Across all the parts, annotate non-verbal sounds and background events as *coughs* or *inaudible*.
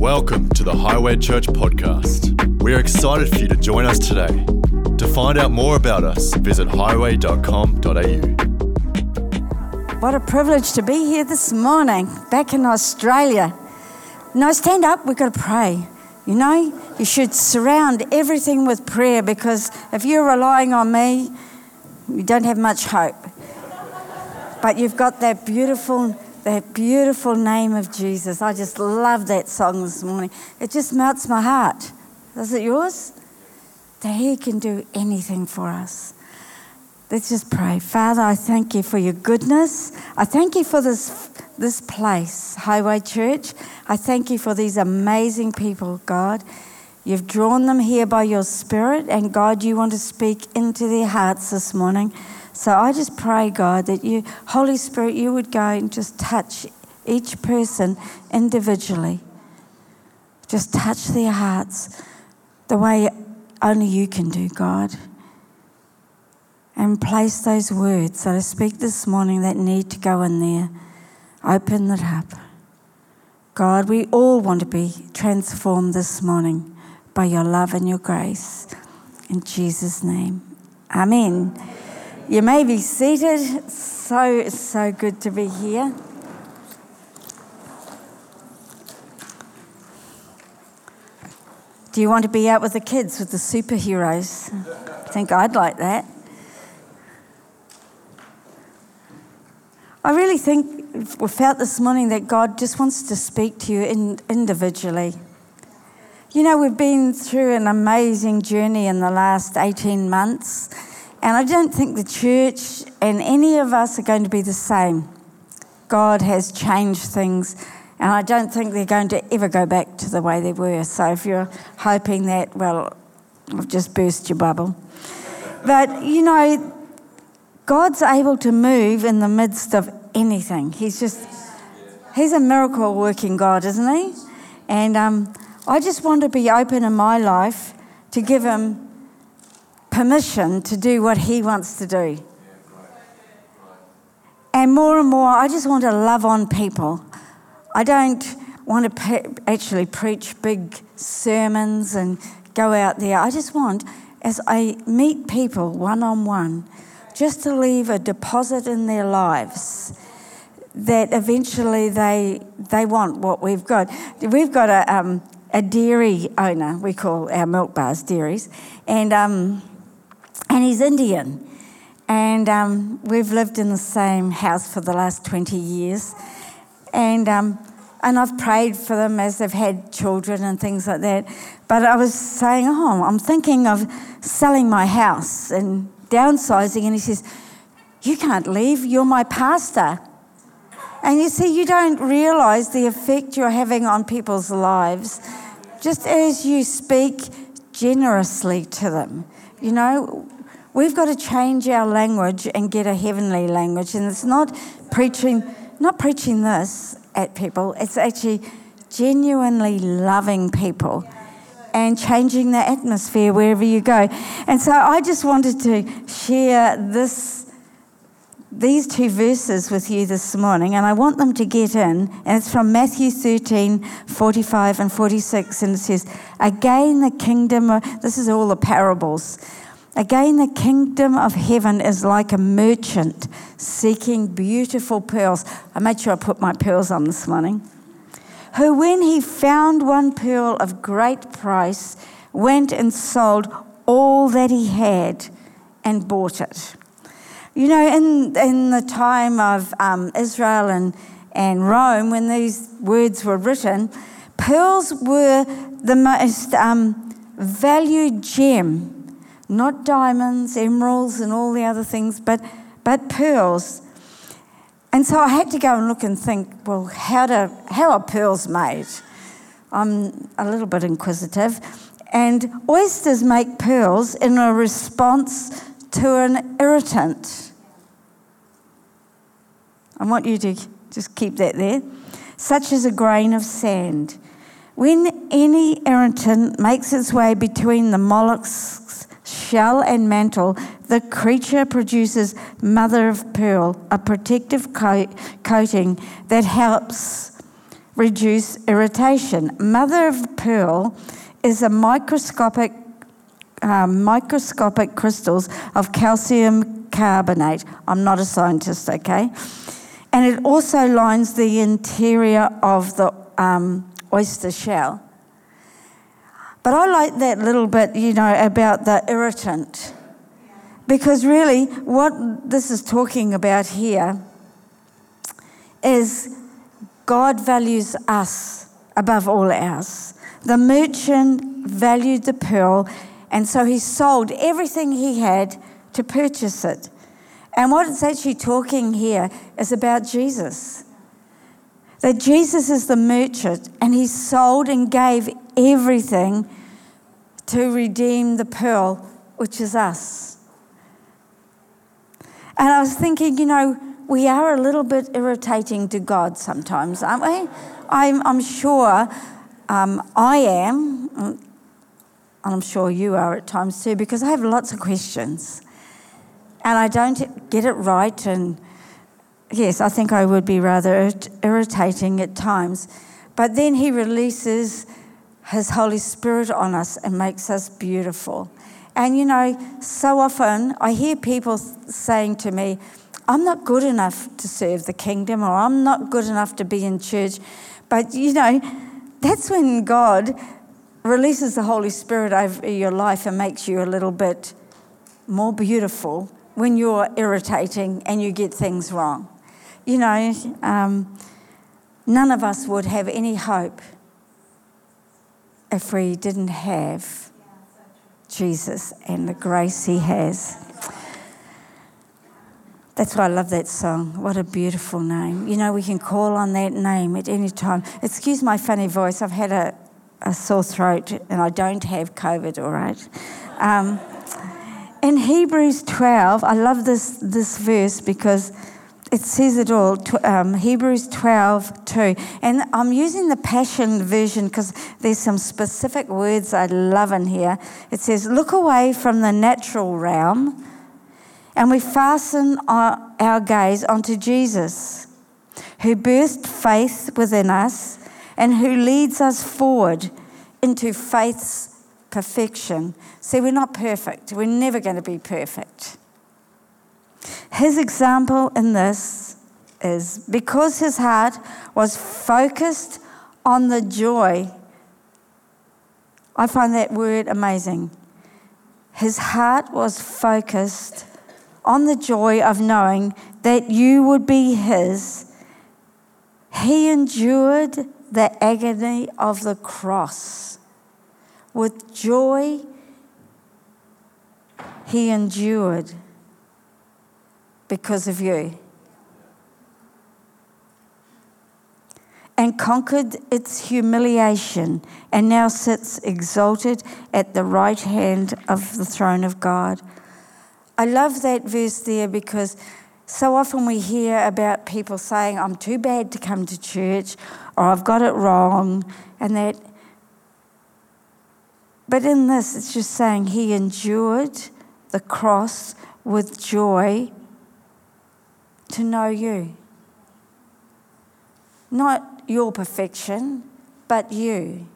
Welcome to the Highway Church podcast. We are excited for you to join us today. To find out more about us, visit highway.com.au. What a privilege to be here this morning, back in Australia. Now, stand up, we've got to pray. You know, you should surround everything with prayer because if you're relying on me, you don't have much hope. But you've got that beautiful, that beautiful name of Jesus. I just love that song this morning. It just melts my heart. Is it yours? That He can do anything for us. Let's just pray. Father, I thank you for your goodness. I thank you for this, this place, Highway Church. I thank you for these amazing people, God. You've drawn them here by your Spirit, and God, you want to speak into their hearts this morning. So I just pray, God, that you, Holy Spirit, you would go and just touch each person individually. Just touch their hearts the way only you can do, God. And place those words that I speak this morning that need to go in there. Open it up. God, we all want to be transformed this morning by your love and your grace. In Jesus' name, Amen. You may be seated. So, so good to be here. Do you want to be out with the kids, with the superheroes? I think I'd like that. I really think we felt this morning that God just wants to speak to you in, individually. You know, we've been through an amazing journey in the last 18 months, and I don't think the church and any of us are going to be the same. God has changed things, and I don't think they're going to ever go back to the way they were. So if you're hoping that, well, I've just burst your bubble. But, you know, God's able to move in the midst of anything. He's just, He's a miracle working God, isn't He? And um, I just want to be open in my life to give Him permission to do what He wants to do. And more and more, I just want to love on people. I don't want to pe- actually preach big sermons and go out there. I just want, as I meet people one on one, just to leave a deposit in their lives that eventually they they want what we've got. We've got a um, a dairy owner. We call our milk bars dairies, and um, and he's Indian, and um, we've lived in the same house for the last twenty years, and. Um, and I've prayed for them as they've had children and things like that. But I was saying, oh, I'm thinking of selling my house and downsizing. And he says, You can't leave, you're my pastor. And you see, you don't realize the effect you're having on people's lives just as you speak generously to them. You know, we've got to change our language and get a heavenly language. And it's not preaching, not preaching this at people, it's actually genuinely loving people and changing the atmosphere wherever you go. And so I just wanted to share this these two verses with you this morning, and I want them to get in. And it's from Matthew 13, 45 and 46. And it says, Again, the kingdom of, this is all the parables. Again, the kingdom of heaven is like a merchant seeking beautiful pearls. I made sure I put my pearls on this morning. Who, when he found one pearl of great price, went and sold all that he had and bought it. You know, in, in the time of um, Israel and, and Rome, when these words were written, pearls were the most um, valued gem, not diamonds, emeralds, and all the other things, but, but pearls. And so I had to go and look and think, well, how, do, how are pearls made? I'm a little bit inquisitive. And oysters make pearls in a response to an irritant. I want you to just keep that there. Such as a grain of sand. When any irritant makes its way between the mollusk's shell and mantle, the creature produces mother of pearl, a protective coat, coating that helps reduce irritation. Mother of pearl is a microscopic um, microscopic crystals of calcium carbonate. I'm not a scientist, okay? And it also lines the interior of the um, oyster shell. But I like that little bit, you know, about the irritant. Because really, what this is talking about here is God values us above all else. The merchant valued the pearl, and so he sold everything he had to purchase it. And what it's actually talking here is about Jesus. That Jesus is the merchant and he sold and gave everything to redeem the pearl, which is us. And I was thinking, you know, we are a little bit irritating to God sometimes, aren't we? I'm, I'm sure um, I am, and I'm sure you are at times too, because I have lots of questions. And I don't get it right, and yes, I think I would be rather irritating at times. But then He releases His Holy Spirit on us and makes us beautiful. And you know, so often I hear people saying to me, I'm not good enough to serve the kingdom, or I'm not good enough to be in church. But you know, that's when God releases the Holy Spirit over your life and makes you a little bit more beautiful when you're irritating and you get things wrong. You know, um, none of us would have any hope if we didn't have Jesus and the grace he has. That's why I love that song. What a beautiful name. You know, we can call on that name at any time. Excuse my funny voice. I've had a, a sore throat and I don't have COVID, all right? Um, in Hebrews 12, I love this, this verse because it says it all. Um, Hebrews 12, 2. And I'm using the Passion Version because there's some specific words I love in here. It says, Look away from the natural realm, and we fasten our, our gaze onto Jesus, who birthed faith within us and who leads us forward into faith's perfection. See, we're not perfect, we're never going to be perfect. His example in this is because his heart was focused on the joy. I find that word amazing. His heart was focused on the joy of knowing that you would be his. He endured the agony of the cross. With joy, he endured because of you. And conquered its humiliation, and now sits exalted at the right hand of the throne of God. I love that verse there because so often we hear about people saying, I'm too bad to come to church, or I've got it wrong, and that. But in this, it's just saying he endured the cross with joy to know you. Not your perfection, but you.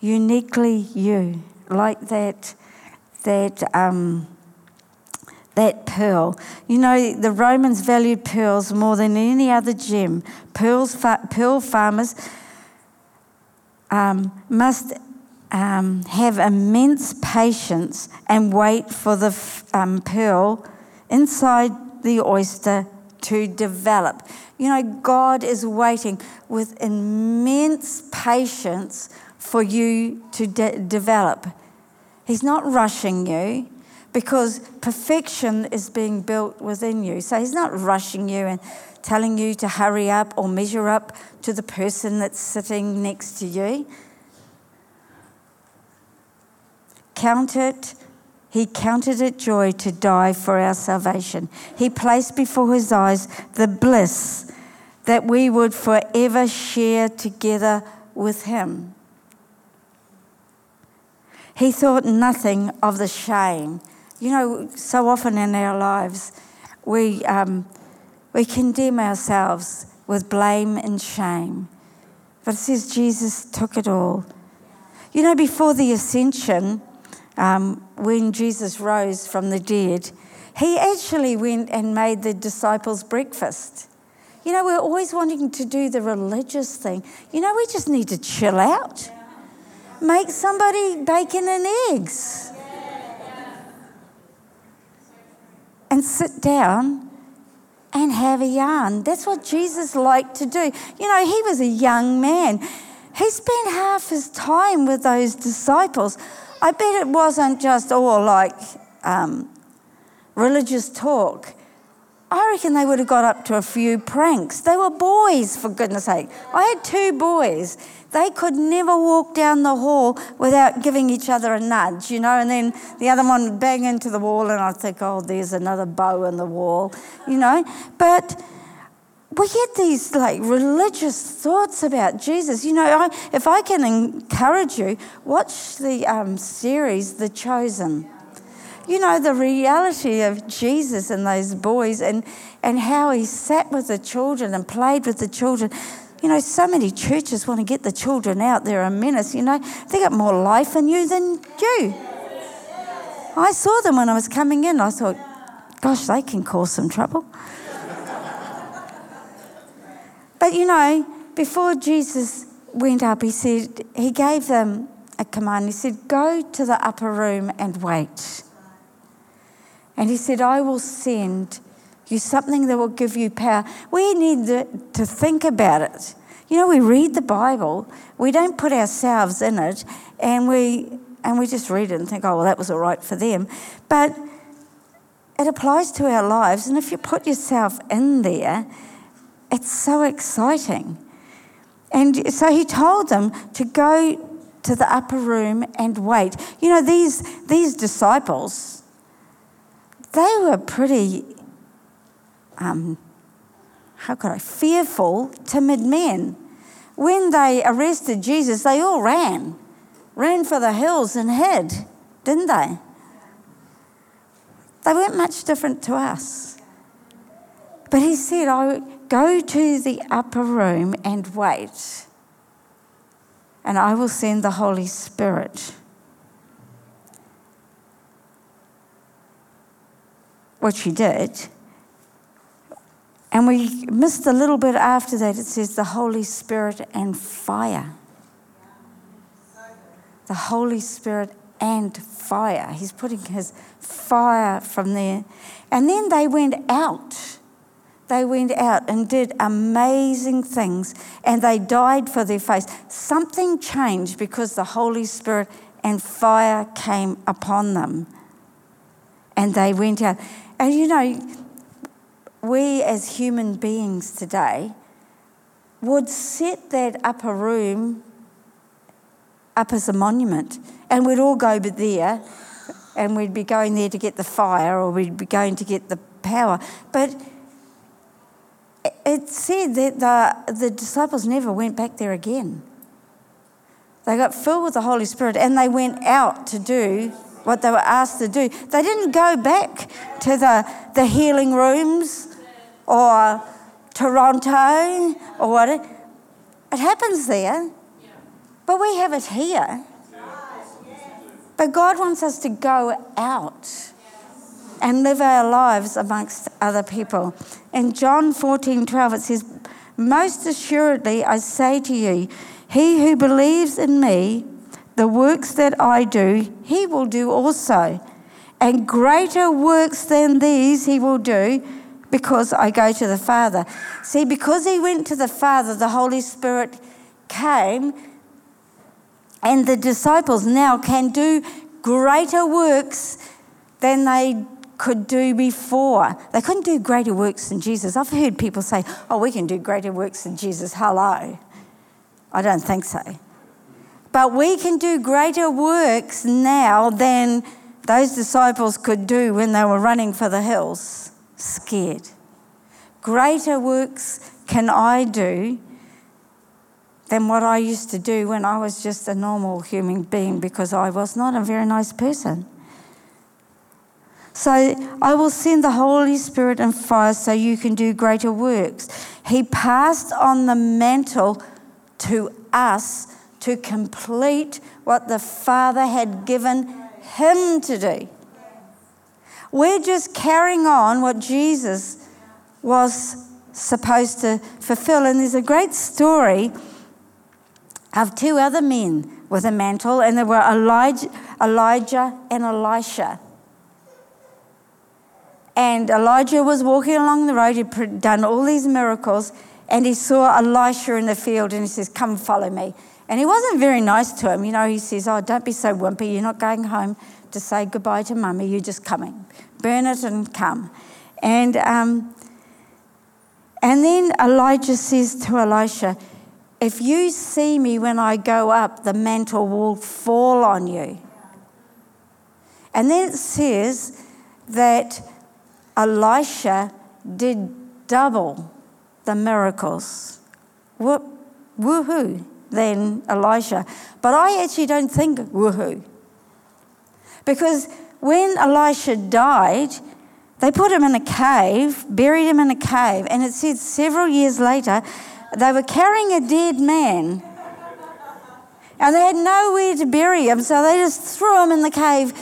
Uniquely you, like that, that, um, that pearl. You know, the Romans valued pearls more than any other gem. Pearls, pearl farmers um, must um, have immense patience and wait for the um, pearl inside the oyster to develop. You know, God is waiting with immense patience for you to de- develop. He's not rushing you because perfection is being built within you. So He's not rushing you and telling you to hurry up or measure up to the person that's sitting next to you. Count it he counted it joy to die for our salvation. He placed before his eyes the bliss that we would forever share together with him. He thought nothing of the shame. You know, so often in our lives, we, um, we condemn ourselves with blame and shame. But it says Jesus took it all. You know, before the ascension, um, when Jesus rose from the dead, he actually went and made the disciples breakfast. You know, we're always wanting to do the religious thing. You know, we just need to chill out. Make somebody bacon and eggs. And sit down and have a yarn. That's what Jesus liked to do. You know, he was a young man. He spent half his time with those disciples. I bet it wasn't just all like um, religious talk. I reckon they would have got up to a few pranks. They were boys, for goodness sake. I had two boys. They could never walk down the hall without giving each other a nudge, you know, and then the other one would bang into the wall, and I'd think, oh, there's another bow in the wall, you know. But we get these like religious thoughts about Jesus. You know, I, if I can encourage you, watch the um, series The Chosen you know, the reality of Jesus and those boys and, and how he sat with the children and played with the children. You know, so many churches want to get the children out. They're a menace, you know. They got more life in you than you. I saw them when I was coming in. I thought, gosh, they can cause some trouble. But you know, before Jesus went up, he said, he gave them a command. He said, go to the upper room and wait. And he said, I will send you something that will give you power. We need to, think about it. You know, we read the Bible, we don't put ourselves in it, and we and we just read it and think, oh well, that was all right for them. But it applies to our lives, and if you put yourself in there, it's so exciting. And so he told them to go to the upper room and wait. You know, these these disciples they were pretty, um, how could I, fearful, timid men. When they arrested Jesus, they all ran, ran for the hills and hid, didn't they? They weren't much different to us. But he said, I go to the upper room and wait, and I will send the Holy Spirit. what she did. And we missed a little bit after that. It says the Holy Spirit and fire. The Holy Spirit and fire. He's putting his fire from there. And then they went out. They went out and did amazing things and they died for their faith. Something changed because the Holy Spirit and fire came upon them. And they went out. And you know, we as human beings today would set that upper room up as a monument, and we'd all go there, and we'd be going there to get the fire, or we'd be going to get the power. But it said that the, the disciples never went back there again. They got filled with the Holy Spirit and they went out to do what they were asked to do. They didn't go back to the, the healing rooms or Toronto or what. It, it happens there, but we have it here. But God wants us to go out and live our lives amongst other people. In John 14 12, it says, Most assuredly I say to you, he who believes in me, the works that I do, he will do also. And greater works than these he will do because I go to the Father. See, because he went to the Father, the Holy Spirit came, and the disciples now can do greater works than they could do before. They couldn't do greater works than Jesus. I've heard people say, oh, we can do greater works than Jesus. Hello. I don't think so. But we can do greater works now than those disciples could do when they were running for the hills, scared. Greater works can I do than what I used to do when I was just a normal human being because I was not a very nice person. So I will send the Holy Spirit and fire so you can do greater works. He passed on the mantle to us to complete what the Father had given him to do. We're just carrying on what Jesus was supposed to fulfill. And there's a great story of two other men with a mantle, and they were Elijah, Elijah and Elisha. And Elijah was walking along the road, he'd done all these miracles, and he saw Elisha in the field, and he says, Come follow me. And he wasn't very nice to him. You know, he says, Oh, don't be so wimpy. You're not going home to say goodbye to mummy. You're just coming. Burn it and come. And, um, and then Elijah says to Elisha, If you see me when I go up, the mantle will fall on you. And then it says that Elisha did double the miracles. Whoop, woohoo than Elisha. But I actually don't think woohoo. Because when Elisha died, they put him in a cave, buried him in a cave, and it said several years later they were carrying a dead man. And they had nowhere to bury him, so they just threw him in the cave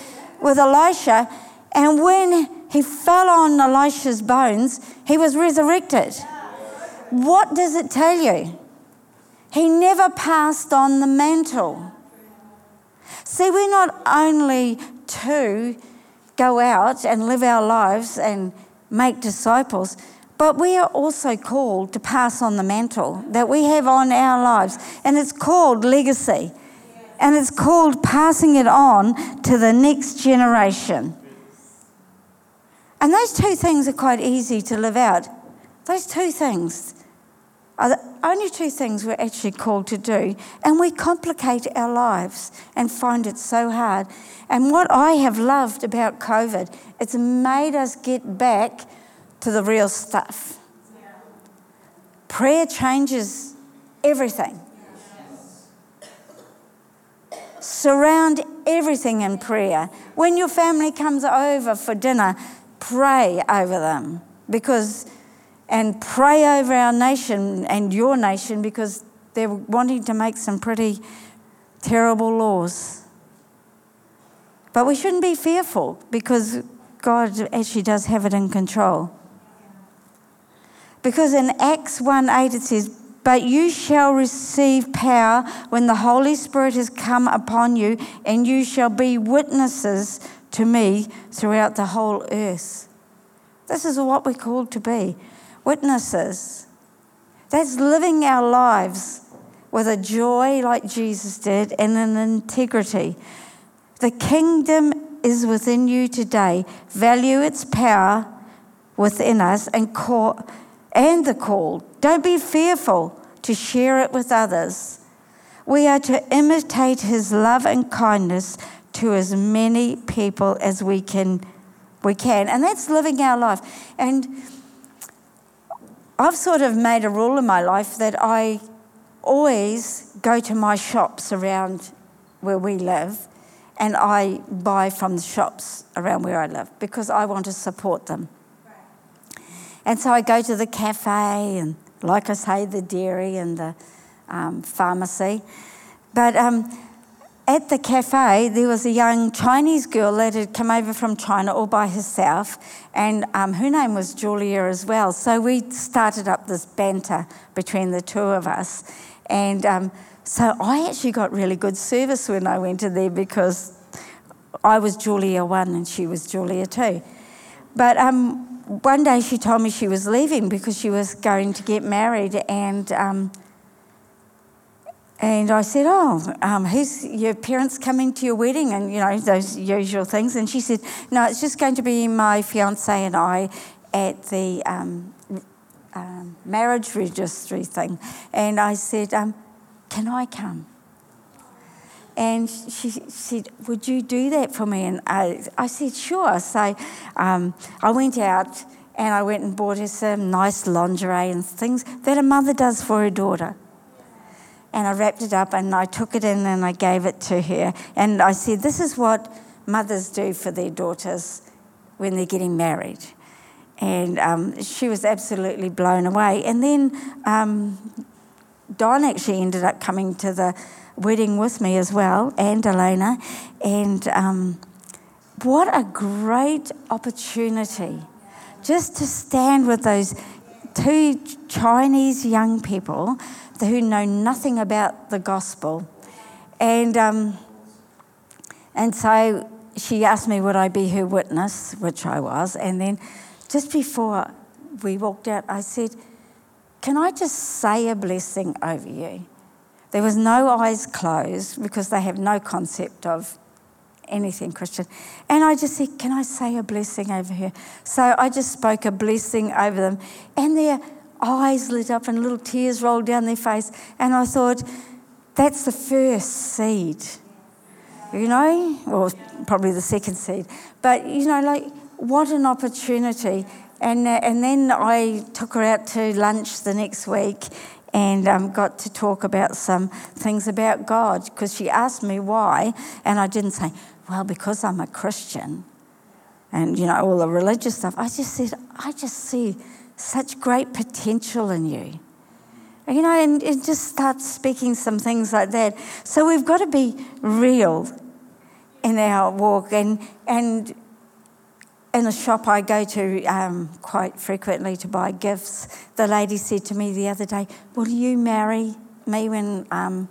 with Elisha. And when he fell on Elisha's bones, he was resurrected. What does it tell you? He never passed on the mantle. See, we're not only to go out and live our lives and make disciples, but we are also called to pass on the mantle that we have on our lives. And it's called legacy. And it's called passing it on to the next generation. And those two things are quite easy to live out. Those two things are the only two things we're actually called to do. And we complicate our lives and find it so hard. And what I have loved about COVID, it's made us get back to the real stuff. Prayer changes everything. Surround everything in prayer. When your family comes over for dinner, pray over them because and pray over our nation and your nation because they're wanting to make some pretty terrible laws. But we shouldn't be fearful because God actually does have it in control. Because in Acts 1 8 it says, But you shall receive power when the Holy Spirit has come upon you, and you shall be witnesses to me throughout the whole earth. This is what we're called to be witnesses. That's living our lives with a joy like Jesus did and an integrity. The kingdom is within you today. Value its power within us and call and the call. Don't be fearful to share it with others. We are to imitate his love and kindness to as many people as we can we can. And that's living our life. And I've sort of made a rule in my life that I always go to my shops around where we live and I buy from the shops around where I live because I want to support them. And so I go to the cafe and, like I say, the dairy and the um, pharmacy. But um, at the cafe, there was a young Chinese girl that had come over from China all by herself, and um, her name was Julia as well. So we started up this banter between the two of us. And um, so I actually got really good service when I went to there because I was Julia 1 and she was Julia 2. But um, one day she told me she was leaving because she was going to get married and um, and I said, Oh, um, who's your parents coming to your wedding? And, you know, those usual things. And she said, No, it's just going to be my fiance and I at the um, um, marriage registry thing. And I said, um, Can I come? And she said, Would you do that for me? And I, I said, Sure. So um, I went out and I went and bought her some nice lingerie and things that a mother does for her daughter and I wrapped it up and I took it in and I gave it to her. And I said, This is what mothers do for their daughters when they're getting married. And um, she was absolutely blown away. And then um, Don actually ended up coming to the wedding with me as well, and Elena. And um, what a great opportunity just to stand with those two Chinese young people who know nothing about the gospel. And, um, and so she asked me, would I be her witness, which I was. And then just before we walked out, I said, Can I just say a blessing over you? There was no eyes closed because they have no concept of anything Christian. And I just said, Can I say a blessing over her? So I just spoke a blessing over them. And their eyes lit up and little tears rolled down their face. And I thought, That's the first seed you know, or probably the second seed. But, you know, like, what an opportunity. And, uh, and then I took her out to lunch the next week and um, got to talk about some things about God because she asked me why. And I didn't say, well, because I'm a Christian and, you know, all the religious stuff. I just said, I just see such great potential in you. You know, and it just start speaking some things like that. So we've got to be real in our walk. And, and in a shop I go to um, quite frequently to buy gifts, the lady said to me the other day, Will you marry me when, um,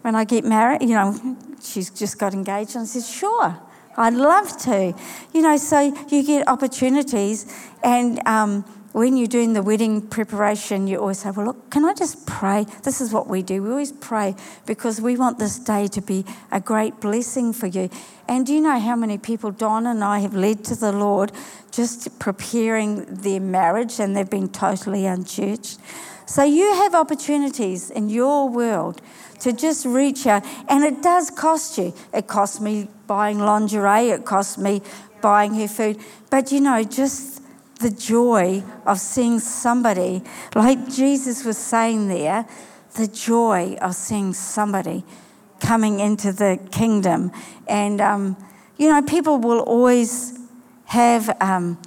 when I get married? You know, she's just got engaged. And I said, Sure. I'd love to. You know, so you get opportunities, and um, when you're doing the wedding preparation, you always say, Well, look, can I just pray? This is what we do. We always pray because we want this day to be a great blessing for you. And do you know how many people Don and I have led to the Lord just preparing their marriage and they've been totally unchurched? So you have opportunities in your world to just reach out, and it does cost you. It costs me buying lingerie, it costs me buying her food. But you know, just the joy of seeing somebody, like Jesus was saying there, the joy of seeing somebody coming into the kingdom. And, um, you know, people will always have, um,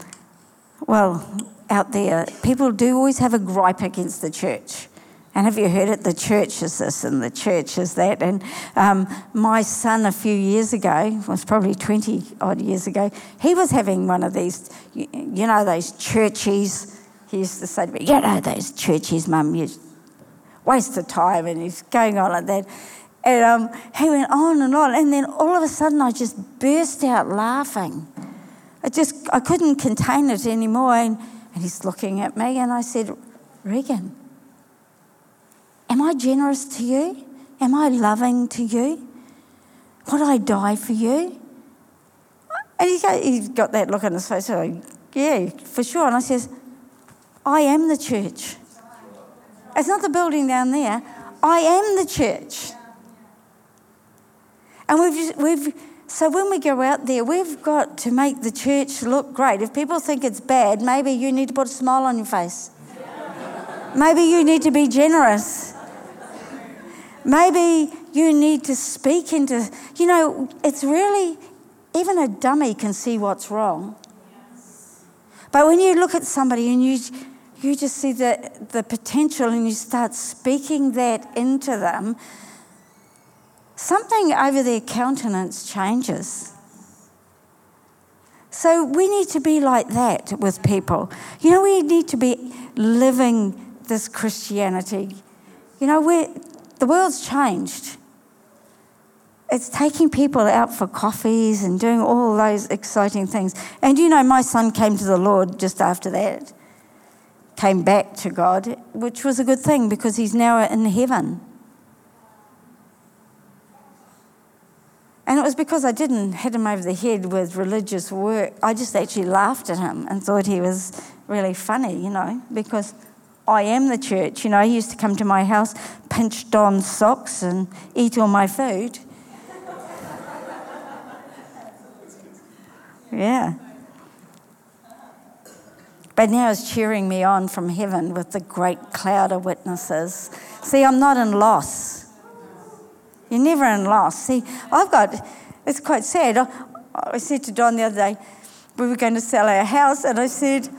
well, out there, people do always have a gripe against the church. And have you heard it? The church is this and the church is that. And um, my son, a few years ago, was probably 20 odd years ago, he was having one of these, you, know, those churches. He used to say to me, You know, those churches, mum, you waste of time. And he's going on like that. And um, he went on and on. And then all of a sudden, I just burst out laughing. I just, I couldn't contain it anymore. And, and he's looking at me, and I said, Regan, Am I generous to you? Am I loving to you? Would I die for you? And he got, he got that look on his face. So, yeah, for sure. And I says, I am the church. It's not the building down there. I am the church. And we've, we've, so when we go out there, we've got to make the church look great. If people think it's bad, maybe you need to put a smile on your face. maybe you need to be generous. Maybe you need to speak into, you know, it's really, even a dummy can see what's wrong. But when you look at somebody and you, you just see the, the potential and you start speaking that into them, something over their countenance changes. So we need to be like that with people. You know, we need to be living this Christianity. You know, we're the world's changed. It's taking people out for coffees and doing all those exciting things. And you know, my son came to the Lord just after that, came back to God, which was a good thing because he's now in heaven. And it was because I didn't hit him over the head with religious work. I just actually laughed at him and thought he was really funny, you know, because I am the church. You know, he used to come to my house, pinch Don's socks, and eat all my food. yeah. But now he's cheering me on from heaven with the great cloud of witnesses. See, I'm not in loss. You're never in loss. See, I've got, it's quite sad. I, I said to Don the other day, we were going to sell our house, and I said,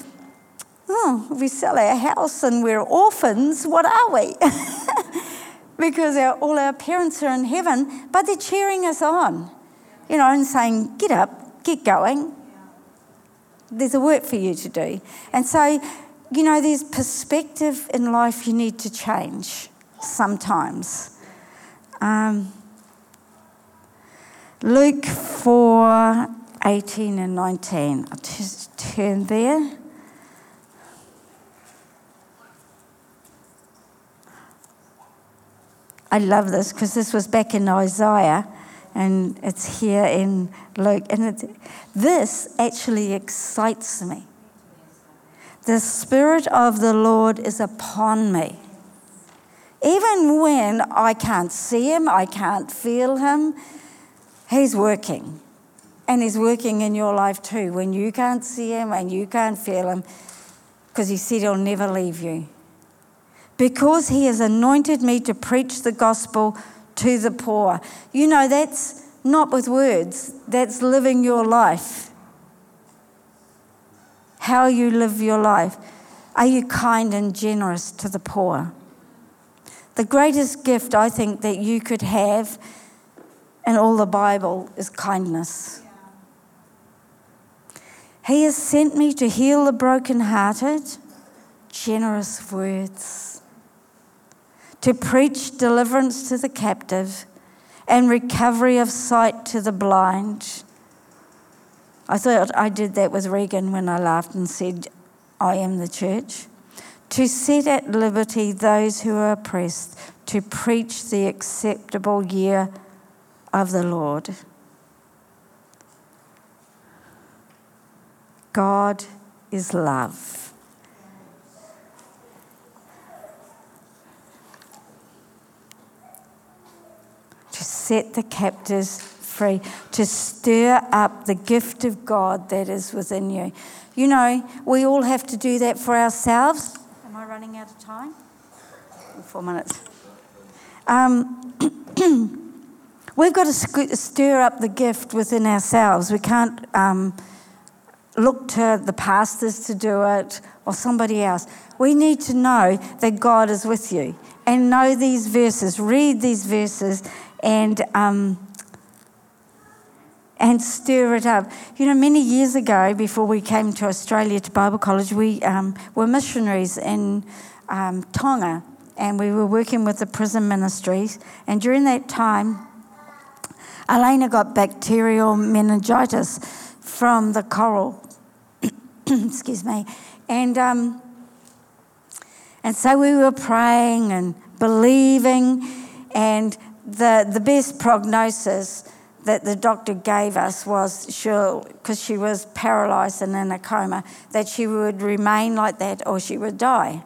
Oh, we sell our house and we're orphans, what are we? *laughs* because our, all our parents are in heaven, but they're cheering us on, you know, and saying, Get up, get going. There's a work for you to do. And so, you know, there's perspective in life you need to change sometimes. Um, Luke 4 18 and 19. I'll just turn there. I love this because this was back in Isaiah and it's here in Luke. And it, this actually excites me. The Spirit of the Lord is upon me. Even when I can't see Him, I can't feel Him, He's working. And He's working in your life too when you can't see Him and you can't feel Him because He said He'll never leave you. Because He has anointed me to preach the gospel to the poor. You know, that's not with words, that's living your life. How you live your life. Are you kind and generous to the poor? The greatest gift I think that you could have in all the Bible is kindness. He has sent me to heal the brokenhearted, generous words, to preach deliverance to the captive and recovery of sight to the blind. I thought I did that with Regan when I laughed and said, I am the church. To set at liberty those who are oppressed, to preach the acceptable year of the Lord. God is love. To set the captives free, to stir up the gift of God that is within you. You know, we all have to do that for ourselves. Am I running out of time? Four minutes. Um, *clears throat* We've got to stir up the gift within ourselves. We can't um, look to the pastors to do it or somebody else. We need to know that God is with you and know these verses, read these verses, and um, and stir it up. You know, many years ago, before we came to Australia to Bible college, we um, were missionaries in um, Tonga, and we were working with the prison ministries. And during that time, Elena got bacterial meningitis from the coral. *coughs* Excuse me. And, um, and so we were praying and believing, and the, the best prognosis that the doctor gave us was she'll, because she was paralyzed and in a coma, that she would remain like that or she would die.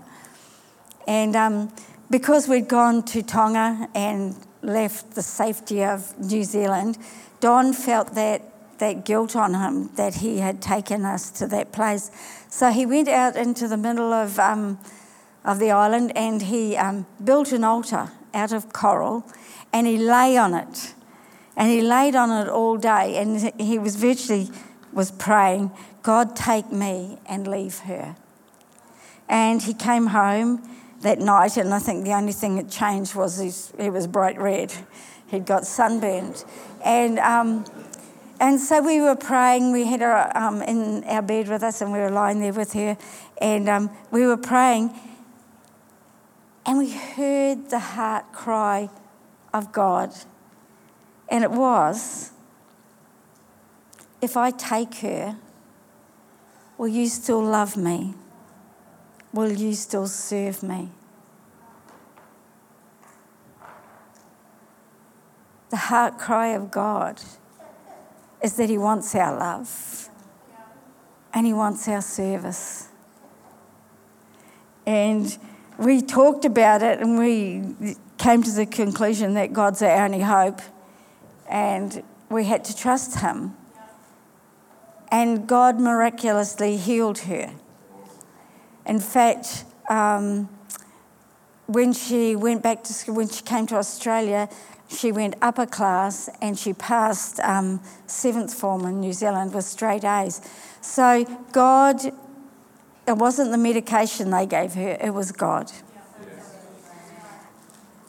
And um, because we'd gone to Tonga and left the safety of New Zealand, Don felt that, that guilt on him that he had taken us to that place. So he went out into the middle of, um, of the island and he um, built an altar out of coral and he lay on it. And he laid on it all day and he was virtually was praying, God take me and leave her. And he came home that night, and I think the only thing that changed was he was bright red. He'd got sunburned. And, um, and so we were praying. We had her um, in our bed with us, and we were lying there with her. And um, we were praying, and we heard the heart cry of God. And it was, If I take her, will you still love me? Will you still serve me? The heart cry of God is that He wants our love and He wants our service. And we talked about it and we came to the conclusion that God's our only hope and we had to trust Him. And God miraculously healed her. In fact, um, when she went back to school, when she came to Australia, she went upper class and she passed um, seventh form in New Zealand with straight A's. So God, it wasn't the medication they gave her, it was God.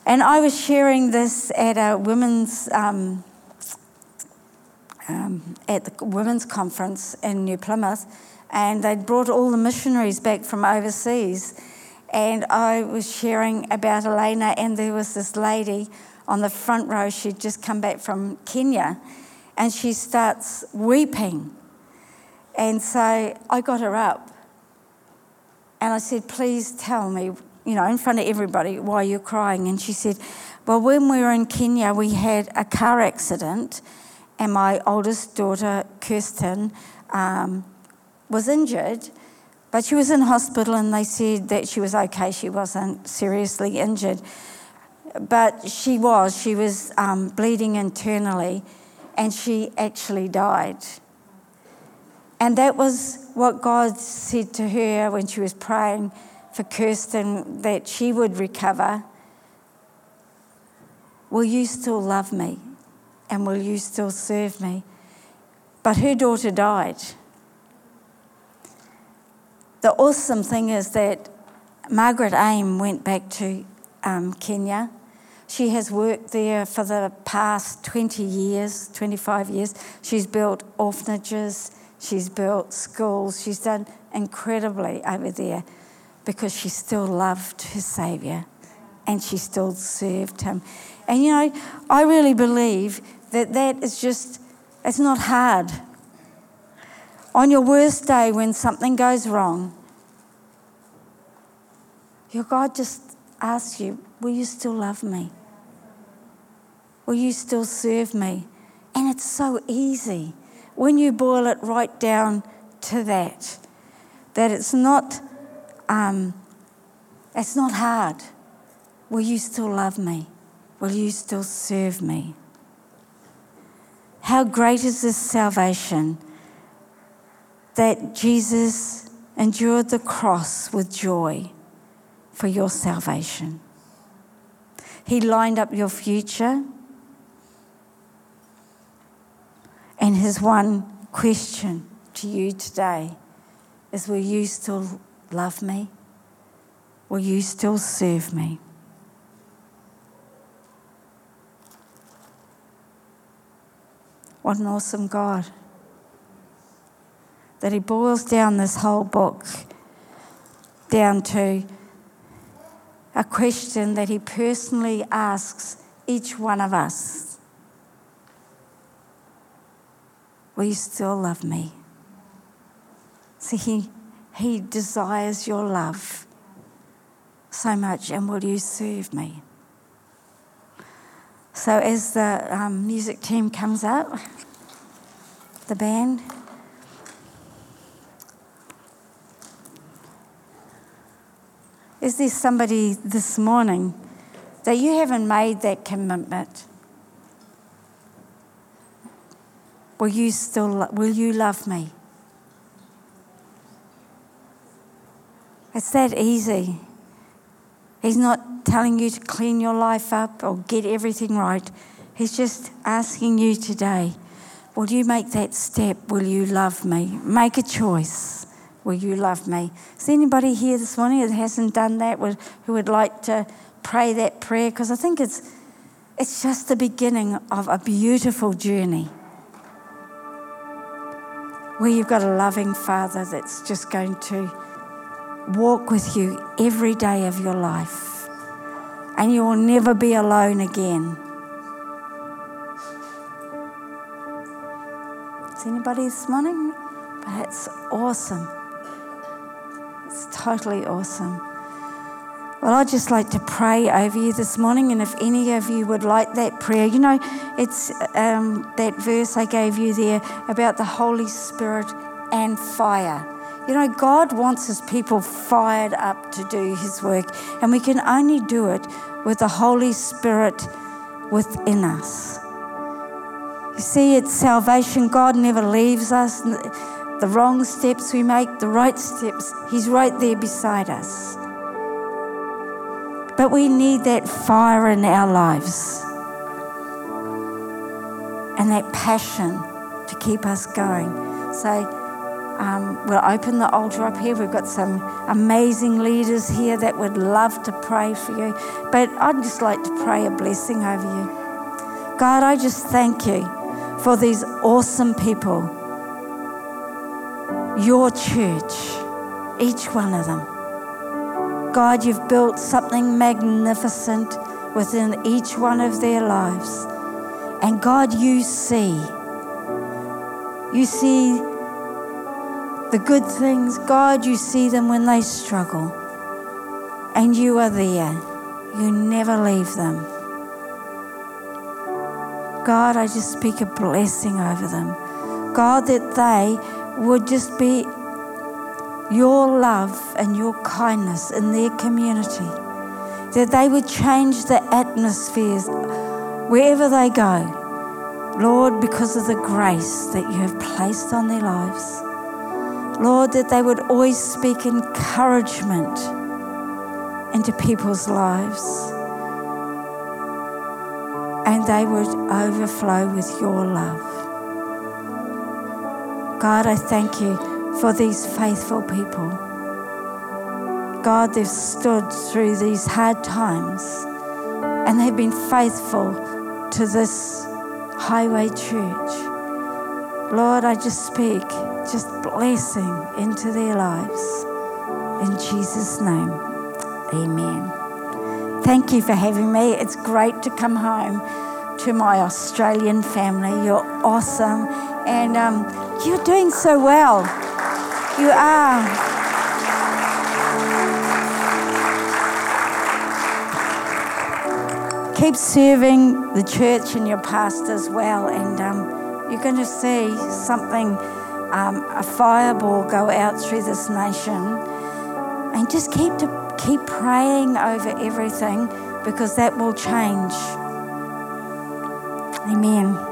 And I was sharing this at a women's um, um, at the women's conference in New Plymouth, and they'd brought all the missionaries back from overseas. And I was sharing about Elena, and there was this lady on the front row. She'd just come back from Kenya, and she starts weeping. And so I got her up, and I said, Please tell me, you know, in front of everybody, why you're crying. And she said, Well, when we were in Kenya, we had a car accident, and my oldest daughter, Kirsten, um, was injured but she was in hospital and they said that she was okay, she wasn't seriously injured. But she was, she was um, bleeding internally and she actually died. And that was what God said to her when she was praying for Kirsten that she would recover. Will you still love me? And will you still serve me? But her daughter died the awesome thing is that Margaret Aim went back to um, Kenya. She has worked there for the past 20 years, 25 years. She's built orphanages, she's built schools, she's done incredibly over there because she still loved her Saviour and she still served him. And you know, I really believe that that is just, it's not hard on your worst day when something goes wrong, your God just asks you, Will you still love me? Will you still serve me? And it's so easy when you boil it right down to that, that it's not, um, it's not hard. Will you still love me? Will you still serve me? How great is this salvation? that Jesus endured the cross with joy for your salvation. He lined up your future. And his one question to you today is Will you still love me? Will you still serve me? What an awesome God that he boils down this whole book down to a question that he personally asks each one of us Will you still love me? See, he, he desires your love so much, and will you serve me? So, as the um, music team comes up, the band. Is there somebody this morning that you haven't made that commitment? Will you still will you love me? It's that easy. He's not telling you to clean your life up or get everything right. He's just asking you today, will you make that step? Will you love me? Make a choice. Will you love me? Is anybody here this morning that hasn't done that, who would like to pray that prayer? Because I think it's, it's just the beginning of a beautiful journey where you've got a loving Father that's just going to walk with you every day of your life. And you will never be alone again. Is anybody this morning? That's awesome. It's totally awesome. Well, I'd just like to pray over you this morning, and if any of you would like that prayer, you know, it's um, that verse I gave you there about the Holy Spirit and fire. You know, God wants His people fired up to do His work, and we can only do it with the Holy Spirit within us. You see, it's salvation. God never leaves us the wrong steps we make, the right steps, He's right there beside us. But we need that fire in our lives and that passion to keep us going. So, um, we'll open the altar up here. We've got some amazing leaders here that would love to pray for you. But I'd just like to pray a blessing over you. God, I just thank you for these awesome people, your church, each one of them. God, you've built something magnificent within each one of their lives. And God, you see. You see the good things. God, you see them when they struggle. And you are there. You never leave them. God, I just speak a blessing over them. God, that they would just be your love and your kindness in their community, that they would change the atmospheres wherever they go. Lord, because of the grace that you have placed on their lives. Lord, that they would always speak encouragement into people's lives and they would overflow with your love. God, I thank you for these faithful people. God, they've stood through these hard times and they've been faithful to this highway church. Lord, I just speak just blessing into their lives. In Jesus' name, amen. Thank you for having me. It's great to come home to my Australian family. You're awesome and um, you're doing so well. You are. Keep serving the church and your pastors well, and um, you're going to see something, um, a fireball go out through this nation. And just keep to keep praying over everything because that will change. Amen.